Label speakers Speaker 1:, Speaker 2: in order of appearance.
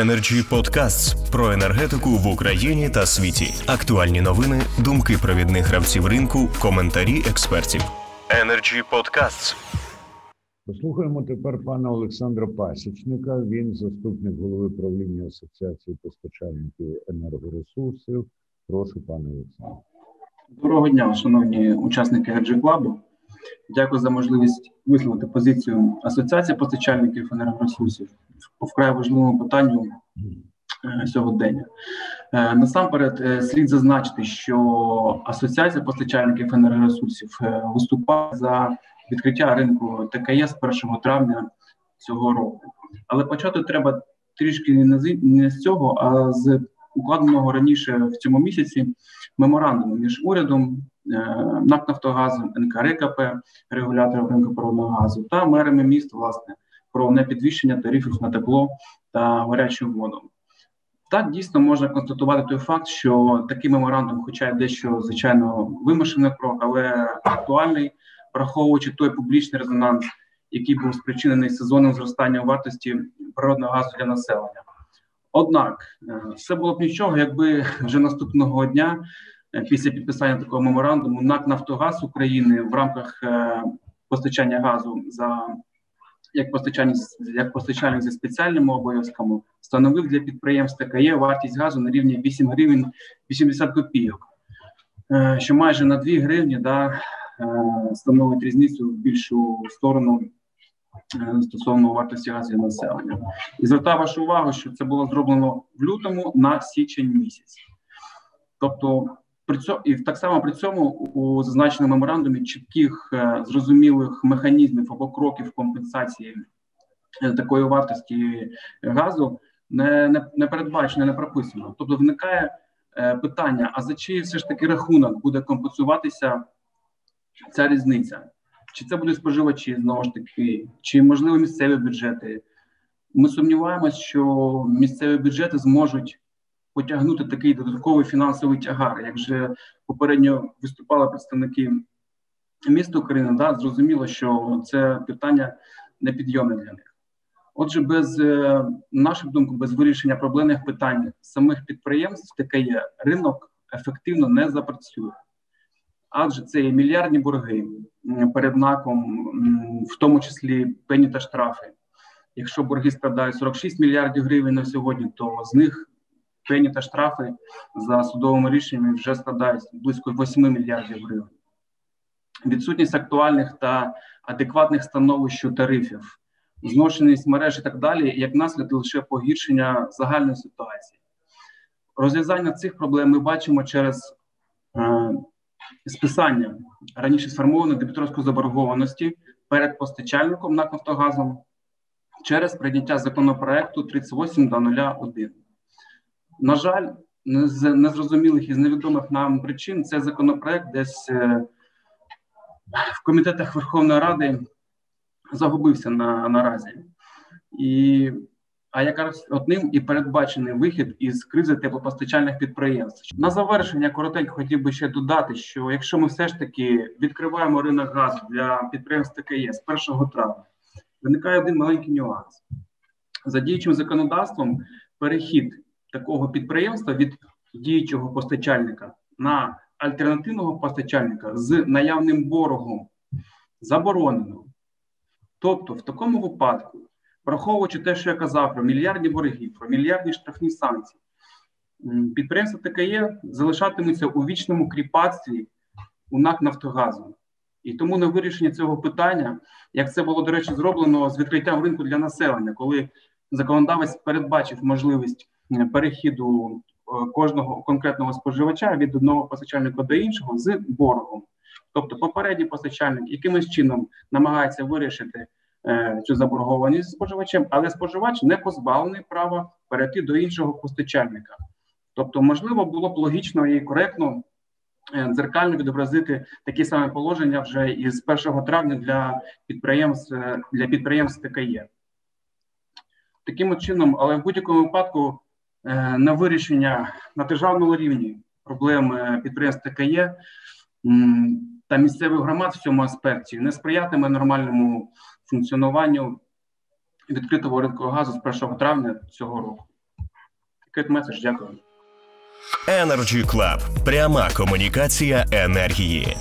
Speaker 1: Energy Podcasts про енергетику в Україні та світі. Актуальні новини, думки провідних гравців ринку, коментарі експертів. Energy Podcasts.
Speaker 2: Послухаємо тепер пана Олександра Пасічника. Він заступник голови правління Асоціації постачальників енергоресурсів. Прошу, пане Олександре.
Speaker 3: Доброго дня, шановні учасники Energy Club. Дякую за можливість висловити позицію Асоціації постачальників енергоресурсів по вкрай важливому питанню е, сьогодення. Е, насамперед, е, слід зазначити, що Асоціація постачальників енергоресурсів виступає за відкриття ринку ТКЄ з 1 травня цього року. Але почати треба трішки не з цього, а з укладеного раніше в цьому місяці меморандуму між урядом, НАК «Нафтогазом», НКРКП, регулятором ринку природного газу та мерами міст, власне, про непідвищення тарифів на тепло та гарячу воду. Так дійсно можна констатувати той факт, що такий меморандум, хоча й дещо звичайно вимушений крок, але актуальний, враховуючи той публічний резонанс, який був спричинений сезонним зростанням вартості природного газу для населення. Однак е, все було б нічого, якби вже наступного дня, е, після підписання такого меморандуму, НАК Нафтогаз України в рамках е, постачання газу за як постачальник як постачальник зі спеціальними обов'язками встановив для підприємств ТКЄ вартість газу на рівні 8 гривень 80 копійок, що майже на 2 гривні да, становить різницю в більшу сторону Е, стосовно вартості газу населення. І звертаю вашу увагу, що це було зроблено в лютому на січень місяць. Тобто, при цьому і так само при цьому у зазначеному меморандумі чітких е, зрозумілих механізмів або кроків компенсації е, такої вартості газу не не, не передбачено, не прописано. Тобто, виникає питання: а за чий все ж таки рахунок буде компенсуватися ця різниця? Чи це будуть споживачі знову ж таки, чи можливо місцеві бюджети? Ми сумніваємось, що місцеві бюджети зможуть потягнути такий додатковий фінансовий тягар. Як вже попередньо виступали представники міста України, да, зрозуміло, що це питання непідйомне для них. Отже, без е, наших думок, без вирішення проблемних питань самих підприємств, таке є ринок ефективно не запрацює адже це і мільярдні борги перед НАКом, в тому числі пені та штрафи. Якщо борги складають 46 мільярдів гривень на сьогодні, то з них та штрафи за судовими рішеннями вже складають близько 8 мільярдів гривень. Відсутність актуальних та адекватних становищ тарифів, зношеність мереж і так далі, як наслідок лише погіршення загальної ситуації. Розв'язання цих проблем ми бачимо через е, списання раніше сформованої дебіторської заборгованості перед постачальником НАК «Нафтогазом» через прийняття законопроекту 38.01. На жаль, з незрозумілих і з невідомих нам причин цей законопроект десь е, в комітетах Верховної Ради загубився на наразі. І а якраз одним і передбачений вихід із кризи теплопостачальних підприємств. На завершення коротенько хотів би ще додати, що якщо ми все ж таки відкриваємо ринок газу для підприємств ТКЄ з 1 травня, виникає один маленький нюанс за діючим законодавством. Перехід такого підприємства від діючого постачальника на альтернативного постачальника з наявним боргом заборонено. Тобто, в такому випадку враховуючи те, що я казав про мільярдні борги, про мільярдні штрафні санкції, підприємства ТКЄ залишатимуться у вічному кріпацтві у НАК Нафтогазу. І тому на вирішення цього питання, як це було, до речі, зроблено з відкриттям ринку для населення, коли законодавець передбачив можливість перехіду е, кожного конкретного споживача від одного постачальника до іншого з боргом. Тобто попередній постачальник якимось чином намагається вирішити Е, цю заборгованість споживачем, але споживач не позбавлений права перейти до іншого постачальника. Тобто, можливо, було б логічно і коректно е, дзеркально відобразити такі саме положення вже із 1 травня для підприємств е, для підприємств ТКЄ. Таким чином, але в будь-якому випадку на вирішення на державному рівні проблем підприємств ТКЄ та місцевих громад в цьому аспекті не сприятиме нормальному функціонуванню відкритого ринку газу з 1 травня цього року. Кит меседж, дякую.
Speaker 1: Energy Club. пряма комунікація енергії.